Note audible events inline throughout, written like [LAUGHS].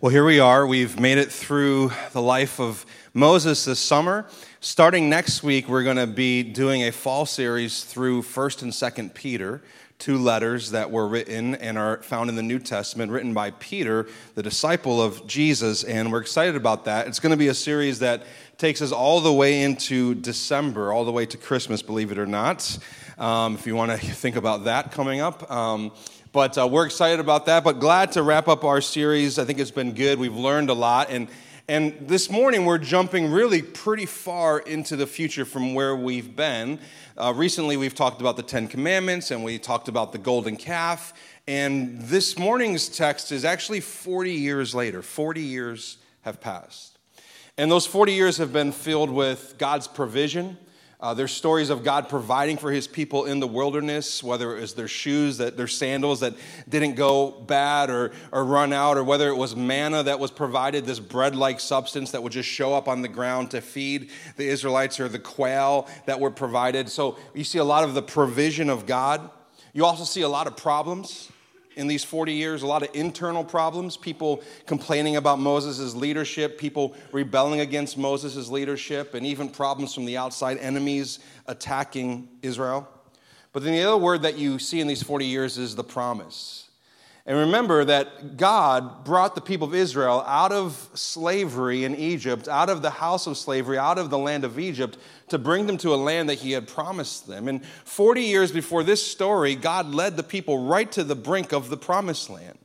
Well, here we are. We've made it through the life of Moses this summer. Starting next week, we're going to be doing a fall series through 1st and 2nd Peter, two letters that were written and are found in the New Testament, written by Peter, the disciple of Jesus, and we're excited about that. It's going to be a series that takes us all the way into December, all the way to Christmas, believe it or not. Um, if you want to think about that coming up. Um, but uh, we're excited about that, but glad to wrap up our series. I think it's been good. We've learned a lot. And, and this morning, we're jumping really pretty far into the future from where we've been. Uh, recently, we've talked about the Ten Commandments and we talked about the golden calf. And this morning's text is actually 40 years later. 40 years have passed. And those 40 years have been filled with God's provision uh, there's stories of God providing for his people in the wilderness, whether it was their shoes, that their sandals that didn't go bad or, or run out, or whether it was manna that was provided, this bread like substance that would just show up on the ground to feed the Israelites, or the quail that were provided. So you see a lot of the provision of God. You also see a lot of problems in these 40 years, a lot of internal problems, people complaining about Moses' leadership, people rebelling against Moses' leadership, and even problems from the outside, enemies attacking Israel. But then the other word that you see in these 40 years is the promise. And remember that God brought the people of Israel out of slavery in Egypt, out of the house of slavery, out of the land of Egypt, to bring them to a land that He had promised them. And 40 years before this story, God led the people right to the brink of the promised land.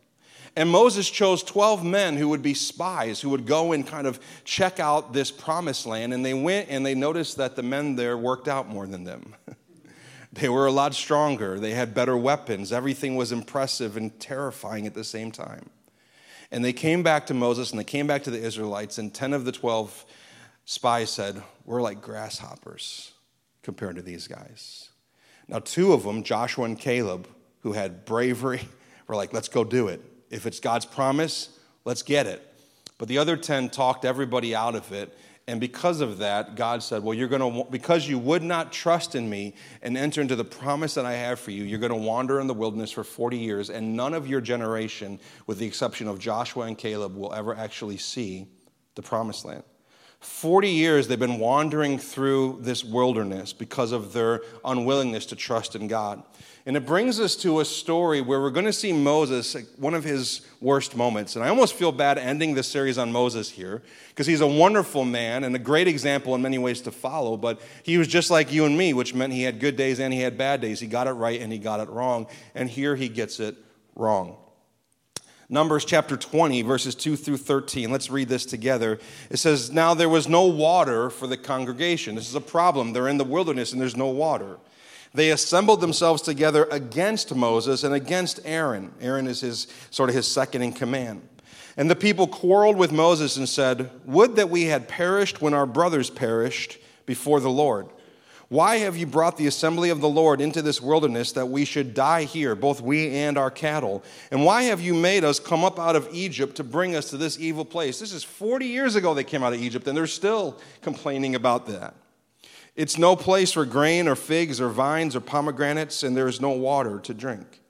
And Moses chose 12 men who would be spies, who would go and kind of check out this promised land. And they went and they noticed that the men there worked out more than them. [LAUGHS] They were a lot stronger. They had better weapons. Everything was impressive and terrifying at the same time. And they came back to Moses and they came back to the Israelites, and 10 of the 12 spies said, We're like grasshoppers compared to these guys. Now, two of them, Joshua and Caleb, who had bravery, [LAUGHS] were like, Let's go do it. If it's God's promise, let's get it. But the other 10 talked everybody out of it and because of that, God said, Well, you're going to, because you would not trust in me and enter into the promise that I have for you, you're going to wander in the wilderness for 40 years, and none of your generation, with the exception of Joshua and Caleb, will ever actually see the promised land. 40 years they've been wandering through this wilderness because of their unwillingness to trust in God. And it brings us to a story where we're going to see Moses, one of his worst moments. And I almost feel bad ending this series on Moses here because he's a wonderful man and a great example in many ways to follow. But he was just like you and me, which meant he had good days and he had bad days. He got it right and he got it wrong. And here he gets it wrong. Numbers chapter 20, verses 2 through 13. Let's read this together. It says, Now there was no water for the congregation. This is a problem. They're in the wilderness and there's no water they assembled themselves together against Moses and against Aaron. Aaron is his sort of his second in command. And the people quarreled with Moses and said, Would that we had perished when our brothers perished before the Lord. Why have you brought the assembly of the Lord into this wilderness that we should die here, both we and our cattle? And why have you made us come up out of Egypt to bring us to this evil place? This is 40 years ago they came out of Egypt, and they're still complaining about that. It's no place for grain or figs or vines or pomegranates, and there is no water to drink.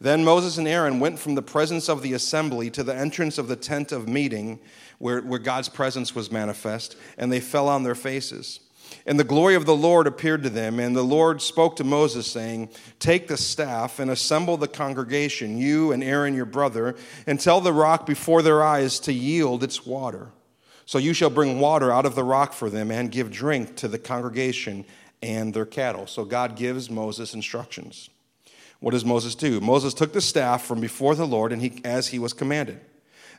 Then Moses and Aaron went from the presence of the assembly to the entrance of the tent of meeting, where, where God's presence was manifest, and they fell on their faces. And the glory of the Lord appeared to them, and the Lord spoke to Moses, saying, Take the staff and assemble the congregation, you and Aaron your brother, and tell the rock before their eyes to yield its water. So you shall bring water out of the rock for them and give drink to the congregation and their cattle. So God gives Moses instructions. What does Moses do? Moses took the staff from before the Lord and he, as he was commanded.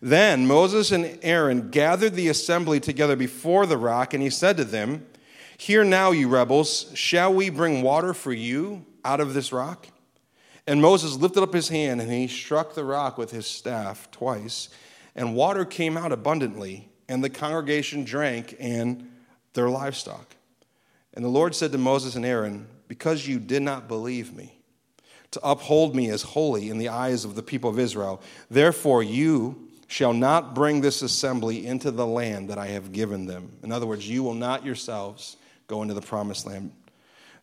Then Moses and Aaron gathered the assembly together before the rock, and he said to them, Hear now, you rebels, shall we bring water for you out of this rock? And Moses lifted up his hand and he struck the rock with his staff twice, and water came out abundantly and the congregation drank and their livestock. And the Lord said to Moses and Aaron, Because you did not believe me, to uphold me as holy in the eyes of the people of Israel, therefore you shall not bring this assembly into the land that I have given them. In other words, you will not yourselves go into the promised land.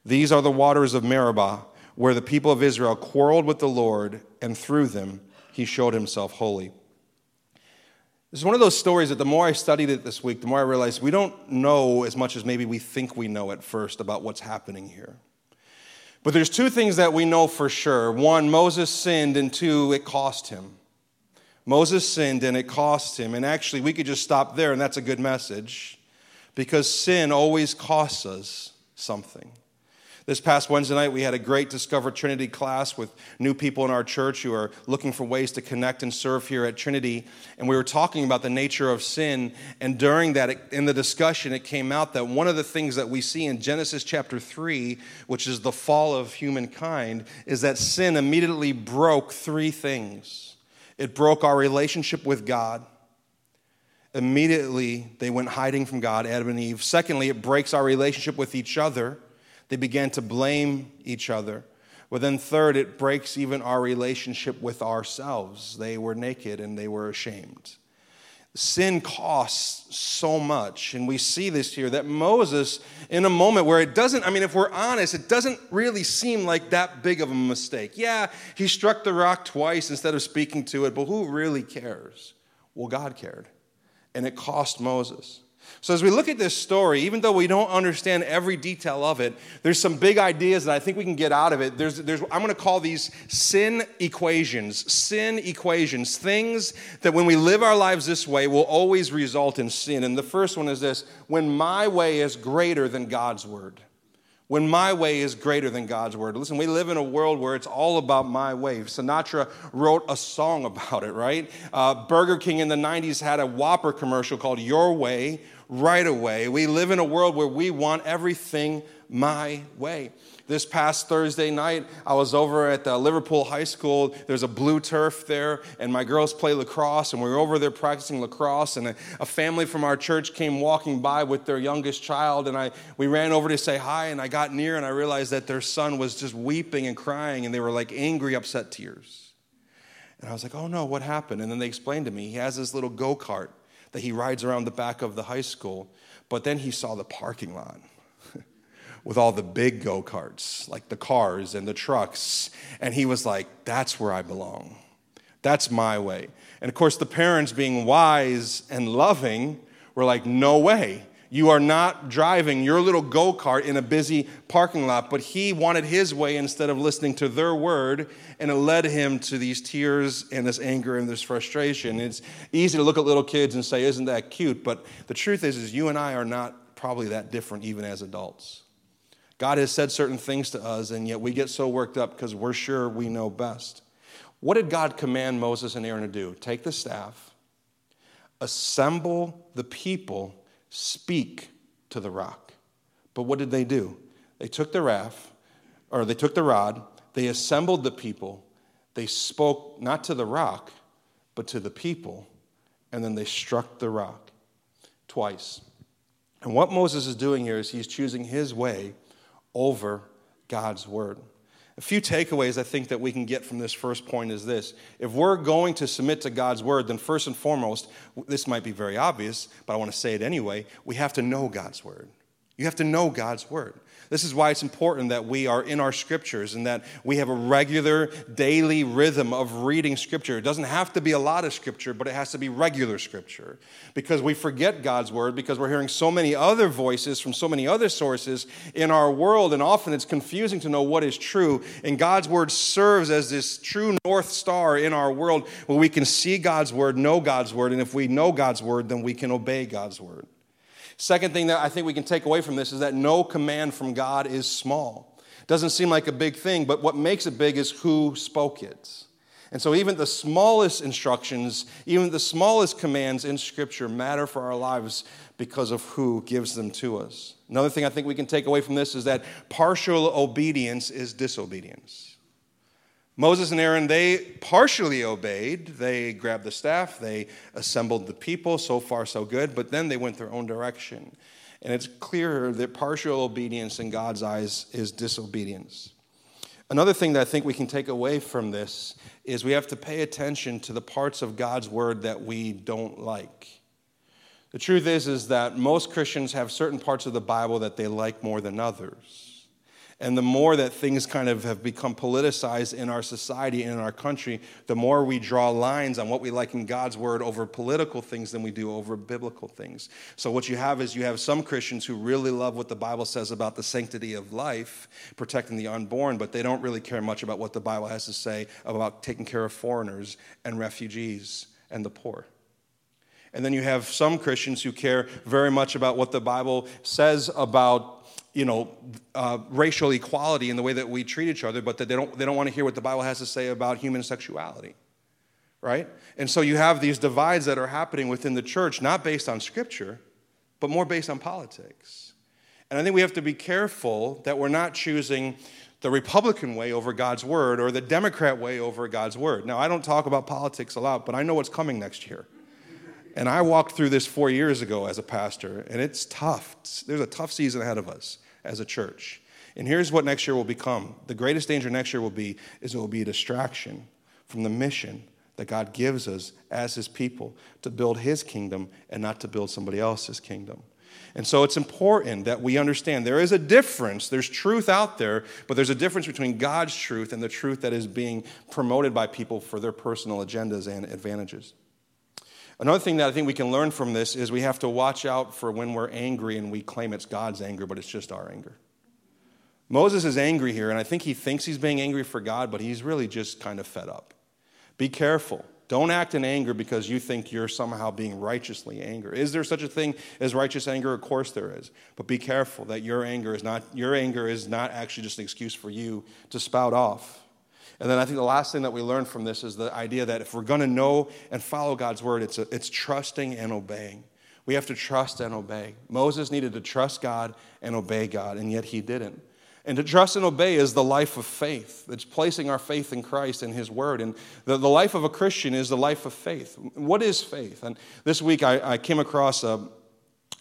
These are the waters of Meribah, where the people of Israel quarreled with the Lord, and through them he showed himself holy. This is one of those stories that the more I studied it this week, the more I realized we don't know as much as maybe we think we know at first about what's happening here. But there's two things that we know for sure. One, Moses sinned, and two, it cost him. Moses sinned and it cost him. And actually, we could just stop there, and that's a good message because sin always costs us something. This past Wednesday night, we had a great Discover Trinity class with new people in our church who are looking for ways to connect and serve here at Trinity. And we were talking about the nature of sin. And during that, in the discussion, it came out that one of the things that we see in Genesis chapter 3, which is the fall of humankind, is that sin immediately broke three things it broke our relationship with God. Immediately, they went hiding from God, Adam and Eve. Secondly, it breaks our relationship with each other. They began to blame each other. But then, third, it breaks even our relationship with ourselves. They were naked and they were ashamed. Sin costs so much. And we see this here that Moses, in a moment where it doesn't, I mean, if we're honest, it doesn't really seem like that big of a mistake. Yeah, he struck the rock twice instead of speaking to it, but who really cares? Well, God cared. And it cost Moses. So, as we look at this story, even though we don't understand every detail of it, there's some big ideas that I think we can get out of it. There's, there's, I'm going to call these sin equations. Sin equations, things that when we live our lives this way will always result in sin. And the first one is this when my way is greater than God's word when my way is greater than God's word. Listen, we live in a world where it's all about my way. Sinatra wrote a song [LAUGHS] about it, right? Uh, Burger King in the 90s had a Whopper commercial called Your Way, Right Away. We live in a world where we want everything my way. This past Thursday night, I was over at the Liverpool High School. There's a blue turf there, and my girls play lacrosse, and we were over there practicing lacrosse. And a, a family from our church came walking by with their youngest child, and I we ran over to say hi. And I got near, and I realized that their son was just weeping and crying, and they were like angry, upset tears. And I was like, "Oh no, what happened?" And then they explained to me he has this little go kart that he rides around the back of the high school, but then he saw the parking lot [LAUGHS] with all the big go karts, like the cars and the trucks. And he was like, That's where I belong. That's my way. And of course, the parents, being wise and loving, were like, No way. You are not driving your little go kart in a busy parking lot. But he wanted his way instead of listening to their word, and it led him to these tears and this anger and this frustration. It's easy to look at little kids and say, Isn't that cute? But the truth is, is you and I are not probably that different even as adults. God has said certain things to us, and yet we get so worked up because we're sure we know best. What did God command Moses and Aaron to do? Take the staff, assemble the people, speak to the rock. But what did they do? They took the raft, or they took the rod, they assembled the people, they spoke not to the rock, but to the people, and then they struck the rock twice. And what Moses is doing here is he's choosing his way over God's word. A few takeaways I think that we can get from this first point is this. If we're going to submit to God's word, then first and foremost, this might be very obvious, but I want to say it anyway, we have to know God's word. You have to know God's word. This is why it's important that we are in our scriptures and that we have a regular daily rhythm of reading scripture. It doesn't have to be a lot of scripture, but it has to be regular scripture because we forget God's word because we're hearing so many other voices from so many other sources in our world, and often it's confusing to know what is true. And God's word serves as this true north star in our world where we can see God's word, know God's word, and if we know God's word, then we can obey God's word. Second thing that I think we can take away from this is that no command from God is small. Doesn't seem like a big thing, but what makes it big is who spoke it. And so, even the smallest instructions, even the smallest commands in Scripture matter for our lives because of who gives them to us. Another thing I think we can take away from this is that partial obedience is disobedience. Moses and Aaron, they partially obeyed. They grabbed the staff, they assembled the people. So far, so good. But then they went their own direction. And it's clear that partial obedience in God's eyes is disobedience. Another thing that I think we can take away from this is we have to pay attention to the parts of God's word that we don't like. The truth is is that most Christians have certain parts of the Bible that they like more than others. And the more that things kind of have become politicized in our society and in our country, the more we draw lines on what we like in God's word over political things than we do over biblical things. So, what you have is you have some Christians who really love what the Bible says about the sanctity of life, protecting the unborn, but they don't really care much about what the Bible has to say about taking care of foreigners and refugees and the poor. And then you have some Christians who care very much about what the Bible says about you know, uh, racial equality in the way that we treat each other, but that they don't, they don't want to hear what the Bible has to say about human sexuality, right? And so you have these divides that are happening within the church, not based on Scripture, but more based on politics. And I think we have to be careful that we're not choosing the Republican way over God's word or the Democrat way over God's word. Now, I don't talk about politics a lot, but I know what's coming next year. And I walked through this four years ago as a pastor, and it's tough. There's a tough season ahead of us as a church. And here's what next year will become the greatest danger next year will be is it will be a distraction from the mission that God gives us as his people to build his kingdom and not to build somebody else's kingdom. And so it's important that we understand there is a difference. There's truth out there, but there's a difference between God's truth and the truth that is being promoted by people for their personal agendas and advantages. Another thing that I think we can learn from this is we have to watch out for when we're angry and we claim it's God's anger, but it's just our anger. Moses is angry here, and I think he thinks he's being angry for God, but he's really just kind of fed up. Be careful. Don't act in anger because you think you're somehow being righteously angry. Is there such a thing as righteous anger? Of course there is. But be careful that your anger is not your anger is not actually just an excuse for you to spout off. And then I think the last thing that we learn from this is the idea that if we're going to know and follow God's word, it's, a, it's trusting and obeying. We have to trust and obey. Moses needed to trust God and obey God, and yet he didn't. And to trust and obey is the life of faith. It's placing our faith in Christ and His Word. And the, the life of a Christian is the life of faith. What is faith? And this week I, I came across a,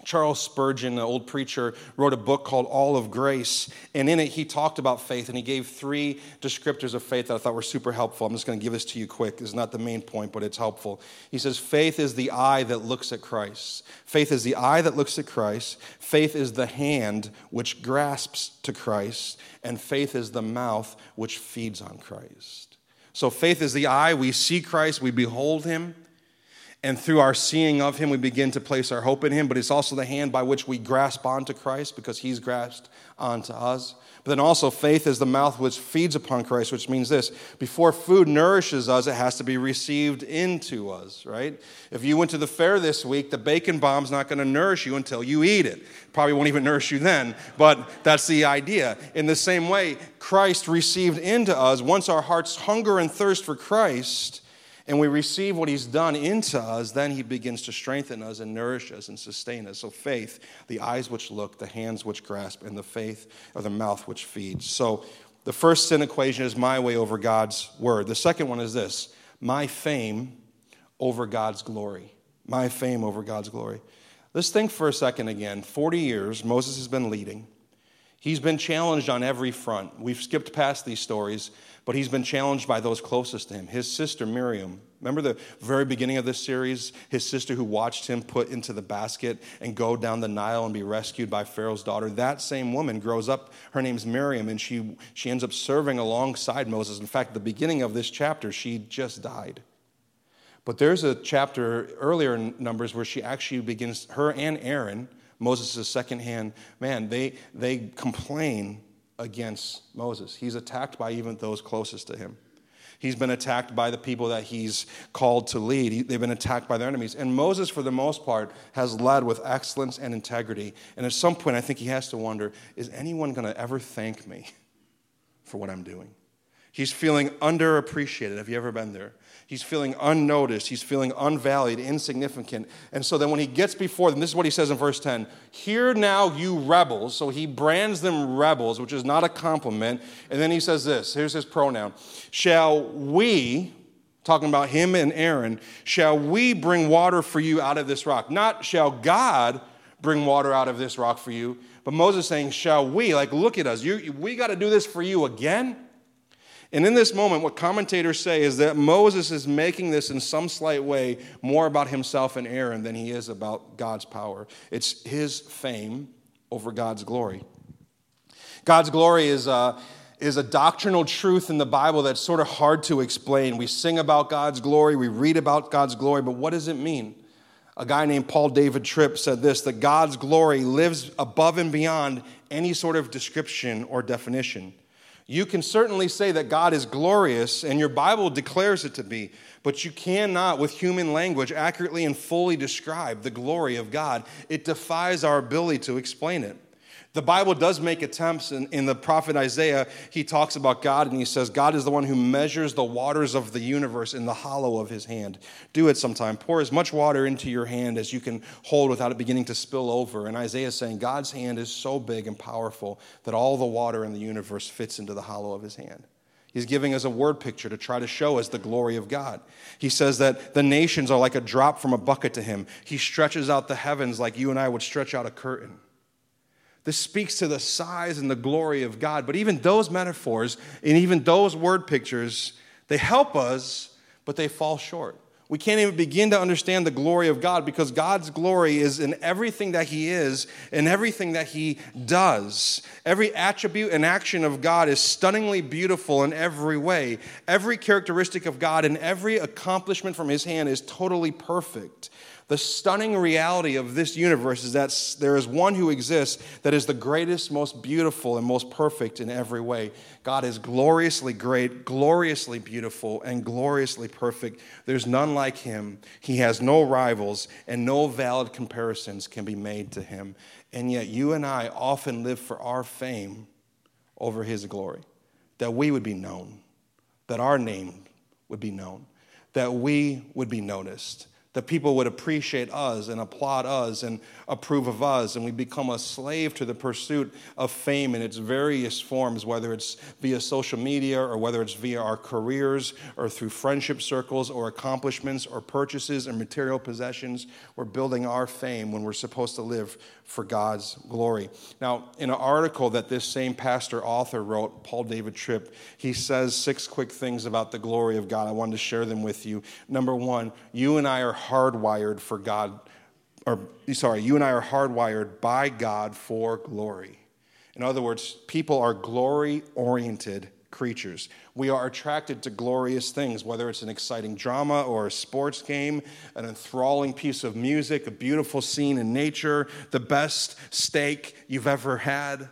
Charles Spurgeon, an old preacher, wrote a book called All of Grace. And in it, he talked about faith and he gave three descriptors of faith that I thought were super helpful. I'm just going to give this to you quick. It's not the main point, but it's helpful. He says, Faith is the eye that looks at Christ. Faith is the eye that looks at Christ. Faith is the hand which grasps to Christ. And faith is the mouth which feeds on Christ. So faith is the eye. We see Christ, we behold him. And through our seeing of him, we begin to place our hope in him. But it's also the hand by which we grasp onto Christ because he's grasped onto us. But then also, faith is the mouth which feeds upon Christ, which means this before food nourishes us, it has to be received into us, right? If you went to the fair this week, the bacon bomb's not going to nourish you until you eat it. Probably won't even nourish you then, but that's the idea. In the same way, Christ received into us, once our hearts hunger and thirst for Christ, and we receive what he's done into us, then he begins to strengthen us and nourish us and sustain us. So, faith, the eyes which look, the hands which grasp, and the faith or the mouth which feeds. So, the first sin equation is my way over God's word. The second one is this my fame over God's glory. My fame over God's glory. Let's think for a second again. 40 years, Moses has been leading. He's been challenged on every front. We've skipped past these stories, but he's been challenged by those closest to him. His sister, Miriam. Remember the very beginning of this series? His sister who watched him put into the basket and go down the Nile and be rescued by Pharaoh's daughter. That same woman grows up. Her name's Miriam, and she, she ends up serving alongside Moses. In fact, the beginning of this chapter, she just died. But there's a chapter earlier in Numbers where she actually begins, her and Aaron, Moses' second hand man, they, they complain against Moses. He's attacked by even those closest to him. He's been attacked by the people that he's called to lead. He, they've been attacked by their enemies. And Moses, for the most part, has led with excellence and integrity. And at some point, I think he has to wonder is anyone going to ever thank me for what I'm doing? He's feeling underappreciated. Have you ever been there? He's feeling unnoticed. He's feeling unvalued, insignificant. And so then when he gets before them, this is what he says in verse 10 Hear now, you rebels. So he brands them rebels, which is not a compliment. And then he says this here's his pronoun Shall we, talking about him and Aaron, shall we bring water for you out of this rock? Not shall God bring water out of this rock for you, but Moses saying, Shall we? Like, look at us. You, we got to do this for you again? And in this moment, what commentators say is that Moses is making this in some slight way more about himself and Aaron than he is about God's power. It's his fame over God's glory. God's glory is a, is a doctrinal truth in the Bible that's sort of hard to explain. We sing about God's glory, we read about God's glory, but what does it mean? A guy named Paul David Tripp said this that God's glory lives above and beyond any sort of description or definition. You can certainly say that God is glorious, and your Bible declares it to be, but you cannot, with human language, accurately and fully describe the glory of God. It defies our ability to explain it. The Bible does make attempts. In, in, the prophet Isaiah, he talks about God and he says, God is the one who measures the waters of the universe in the hollow of his hand. Do it sometime. Pour as much water into your hand as you can hold without it beginning to spill over. And Isaiah is saying, God's hand is so big and powerful that all the water in the universe fits into the hollow of his hand. He's giving us a word picture to try to show us the glory of God. He says that the nations are like a drop from a bucket to him. He stretches out the heavens like you and I would stretch out a curtain. This speaks to the size and the glory of God. But even those metaphors and even those word pictures, they help us, but they fall short. We can't even begin to understand the glory of God because God's glory is in everything that He is and everything that He does. Every attribute and action of God is stunningly beautiful in every way. Every characteristic of God and every accomplishment from His hand is totally perfect. The stunning reality of this universe is that there is one who exists that is the greatest, most beautiful, and most perfect in every way. God is gloriously great, gloriously beautiful, and gloriously perfect. There's none like him. He has no rivals, and no valid comparisons can be made to him. And yet, you and I often live for our fame over his glory, that we would be known, that our name would be known, that we would be noticed that people would appreciate us and applaud us and approve of us, and we become a slave to the pursuit of fame in its various forms, whether it's via social media or whether it's via our careers or through friendship circles or accomplishments or purchases and material possessions. We're building our fame when we're supposed to live for God's glory. Now, in an article that this same pastor author wrote, Paul David Tripp, he says six quick things about the glory of God. I wanted to share them with you. Number one, you and I are hardwired for God, or sorry, you and I are hardwired by God for glory. In other words, people are glory oriented creatures. We are attracted to glorious things, whether it's an exciting drama or a sports game, an enthralling piece of music, a beautiful scene in nature, the best steak you've ever had.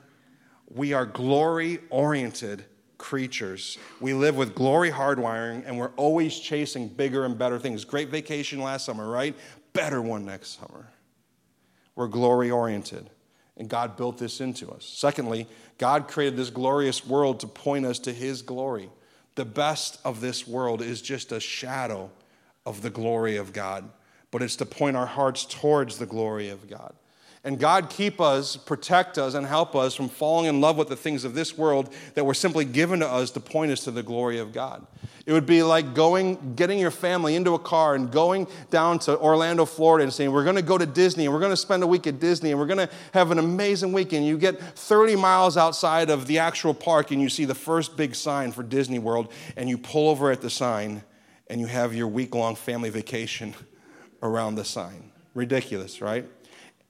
We are glory oriented creatures. We live with glory hardwiring and we're always chasing bigger and better things. Great vacation last summer, right? Better one next summer. We're glory oriented. And God built this into us. Secondly, God created this glorious world to point us to His glory. The best of this world is just a shadow of the glory of God, but it's to point our hearts towards the glory of God. And God keep us, protect us, and help us from falling in love with the things of this world that were simply given to us to point us to the glory of God. It would be like going, getting your family into a car and going down to Orlando, Florida, and saying, We're going to go to Disney and we're going to spend a week at Disney and we're going to have an amazing weekend. You get 30 miles outside of the actual park and you see the first big sign for Disney World, and you pull over at the sign and you have your week long family vacation [LAUGHS] around the sign. Ridiculous, right?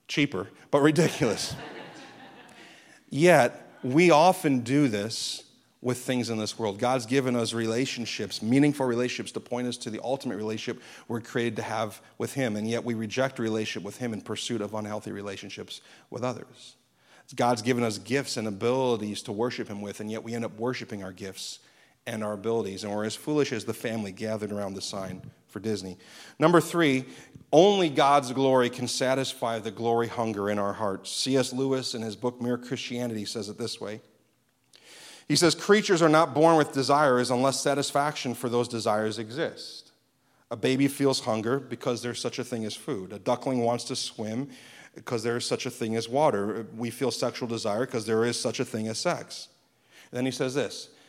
Cheaper, but ridiculous. Yet, we often do this with things in this world. God's given us relationships, meaningful relationships, to point us to the ultimate relationship we're created to have with Him, and yet we reject relationship with Him in pursuit of unhealthy relationships with others. God's given us gifts and abilities to worship Him with, and yet we end up worshiping our gifts and our abilities, and we're as foolish as the family gathered around the sign for Disney. Number three, only God's glory can satisfy the glory hunger in our hearts. C.S. Lewis, in his book Mere Christianity, says it this way. He says, Creatures are not born with desires unless satisfaction for those desires exist. A baby feels hunger because there's such a thing as food. A duckling wants to swim because there is such a thing as water. We feel sexual desire because there is such a thing as sex. And then he says this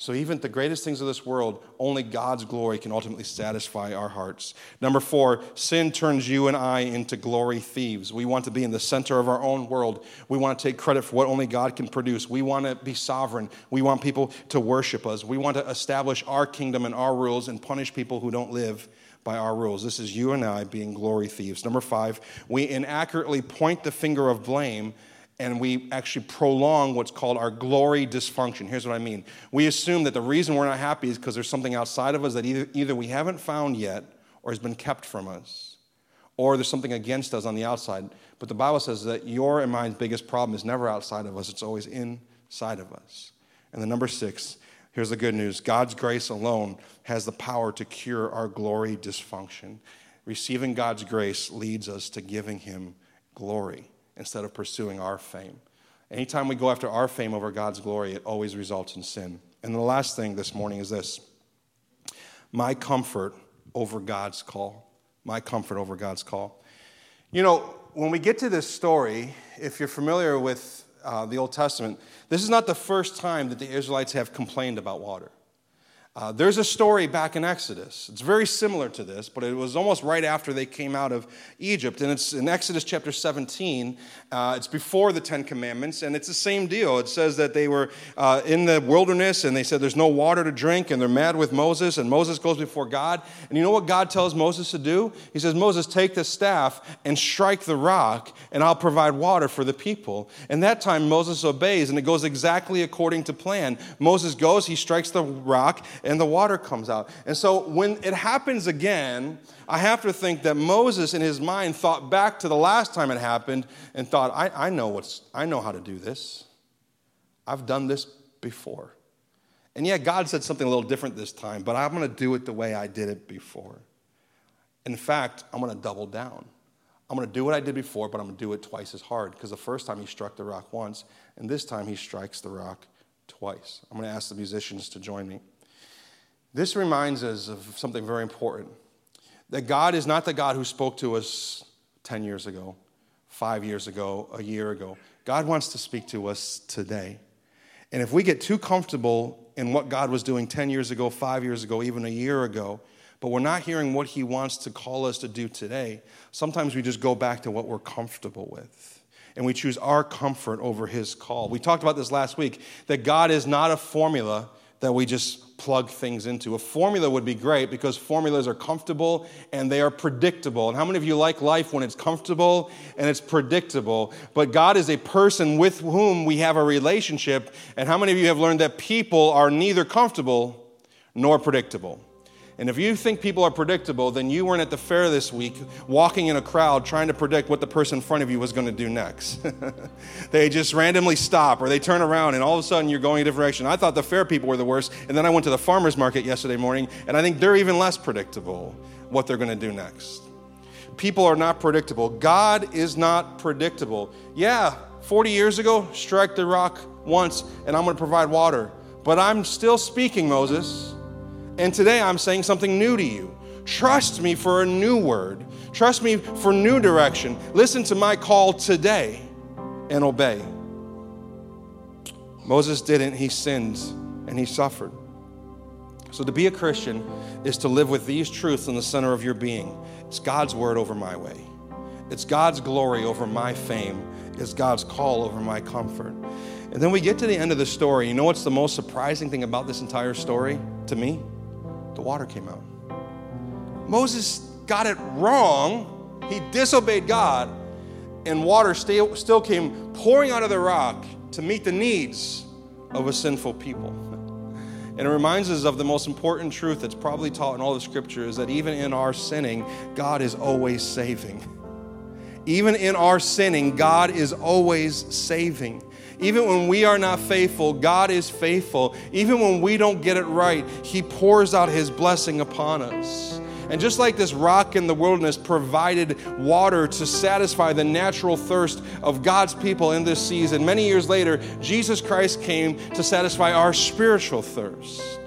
So, even the greatest things of this world, only God's glory can ultimately satisfy our hearts. Number four, sin turns you and I into glory thieves. We want to be in the center of our own world. We want to take credit for what only God can produce. We want to be sovereign. We want people to worship us. We want to establish our kingdom and our rules and punish people who don't live by our rules. This is you and I being glory thieves. Number five, we inaccurately point the finger of blame and we actually prolong what's called our glory dysfunction. Here's what I mean we assume that the reason we're not happy is because there's something outside of us that either, either we haven't found yet or has been kept from us, or there's something against us on the outside. But the Bible says that your and mine's biggest problem is never outside of us, it's always inside of us. And the number six, here's the good news God's grace alone has the power to cure our glory dysfunction. Receiving God's grace leads us to giving Him glory instead of pursuing our fame. Anytime we go after our fame over God's glory, it always results in sin. And the last thing this morning is this my comfort over God's call. My comfort over God's call. You know, when we get to this story, if you're familiar with uh, the Old Testament, this is not the first time that the Israelites have complained about water. Uh, there's a story back in Exodus. It's very similar to this, but it was almost right after they came out of Egypt. And it's in Exodus chapter 17. Uh, it's before the Ten Commandments, and it's the same deal. It says that they were uh, in the wilderness and they said there's no water to drink, and they're mad with Moses. And Moses goes before God. And you know what God tells Moses to do? He says, Moses, take the staff and strike the rock, and I'll provide water for the people. And that time Moses obeys, and it goes exactly according to plan. Moses goes, he strikes the rock and the water comes out. And so when it happens again, I have to think that Moses in his mind thought back to the last time it happened and thought, I, I know what's I know how to do this. I've done this before. And yet God said something a little different this time, but I'm gonna do it the way I did it before. In fact, I'm gonna double down. I'm going to do what I did before, but I'm going to do it twice as hard because the first time he struck the rock once, and this time he strikes the rock twice. I'm going to ask the musicians to join me. This reminds us of something very important that God is not the God who spoke to us 10 years ago, five years ago, a year ago. God wants to speak to us today. And if we get too comfortable in what God was doing 10 years ago, five years ago, even a year ago, but we're not hearing what He wants to call us to do today, sometimes we just go back to what we're comfortable with. And we choose our comfort over His call. We talked about this last week that God is not a formula that we just plug things into. A formula would be great because formulas are comfortable and they are predictable. And how many of you like life when it's comfortable and it's predictable? But God is a person with whom we have a relationship. And how many of you have learned that people are neither comfortable nor predictable? And if you think people are predictable, then you weren't at the fair this week walking in a crowd trying to predict what the person in front of you was going to do next. [LAUGHS] they just randomly stop or they turn around and all of a sudden you're going a different direction. I thought the fair people were the worst. And then I went to the farmer's market yesterday morning and I think they're even less predictable what they're going to do next. People are not predictable. God is not predictable. Yeah, 40 years ago, strike the rock once and I'm going to provide water. But I'm still speaking, Moses. And today I'm saying something new to you. Trust me for a new word. Trust me for new direction. Listen to my call today and obey. Moses didn't, he sinned and he suffered. So to be a Christian is to live with these truths in the center of your being. It's God's word over my way. It's God's glory over my fame. It's God's call over my comfort. And then we get to the end of the story. You know what's the most surprising thing about this entire story to me? The water came out. Moses got it wrong. He disobeyed God, and water still, still came pouring out of the rock to meet the needs of a sinful people. [LAUGHS] And it reminds us of the most important truth that's probably taught in all the scripture is that even in our sinning, God is always saving. [LAUGHS] Even in our sinning, God is always saving. Even when we are not faithful, God is faithful. Even when we don't get it right, He pours out His blessing upon us. And just like this rock in the wilderness provided water to satisfy the natural thirst of God's people in this season, many years later, Jesus Christ came to satisfy our spiritual thirst.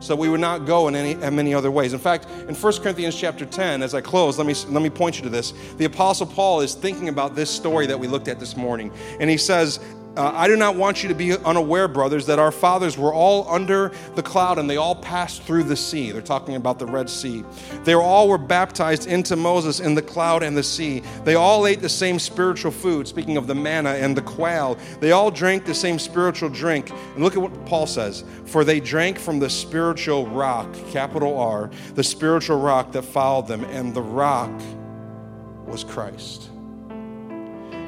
So we would not go in any in many other ways. In fact, in 1 Corinthians chapter 10, as I close, let me let me point you to this. The apostle Paul is thinking about this story that we looked at this morning. And he says, Uh, I do not want you to be unaware, brothers, that our fathers were all under the cloud and they all passed through the sea. They're talking about the Red Sea. They all were baptized into Moses in the cloud and the sea. They all ate the same spiritual food, speaking of the manna and the quail. They all drank the same spiritual drink. And look at what Paul says For they drank from the spiritual rock, capital R, the spiritual rock that followed them, and the rock was Christ.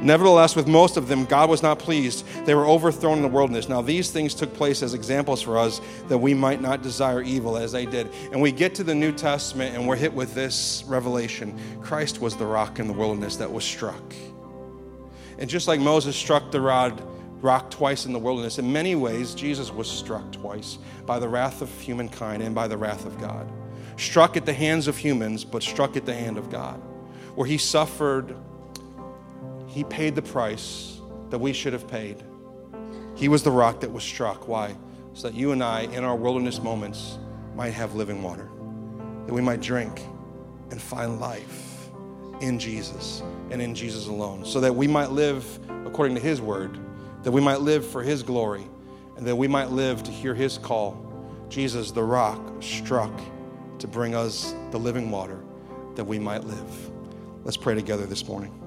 Nevertheless, with most of them, God was not pleased. They were overthrown in the wilderness. Now, these things took place as examples for us that we might not desire evil as they did. And we get to the New Testament and we're hit with this revelation Christ was the rock in the wilderness that was struck. And just like Moses struck the rod, rock twice in the wilderness, in many ways, Jesus was struck twice by the wrath of humankind and by the wrath of God. Struck at the hands of humans, but struck at the hand of God, where he suffered he paid the price that we should have paid. He was the rock that was struck. Why? So that you and I, in our wilderness moments, might have living water, that we might drink and find life in Jesus and in Jesus alone, so that we might live according to His word, that we might live for His glory, and that we might live to hear His call. Jesus, the rock, struck to bring us the living water that we might live. Let's pray together this morning.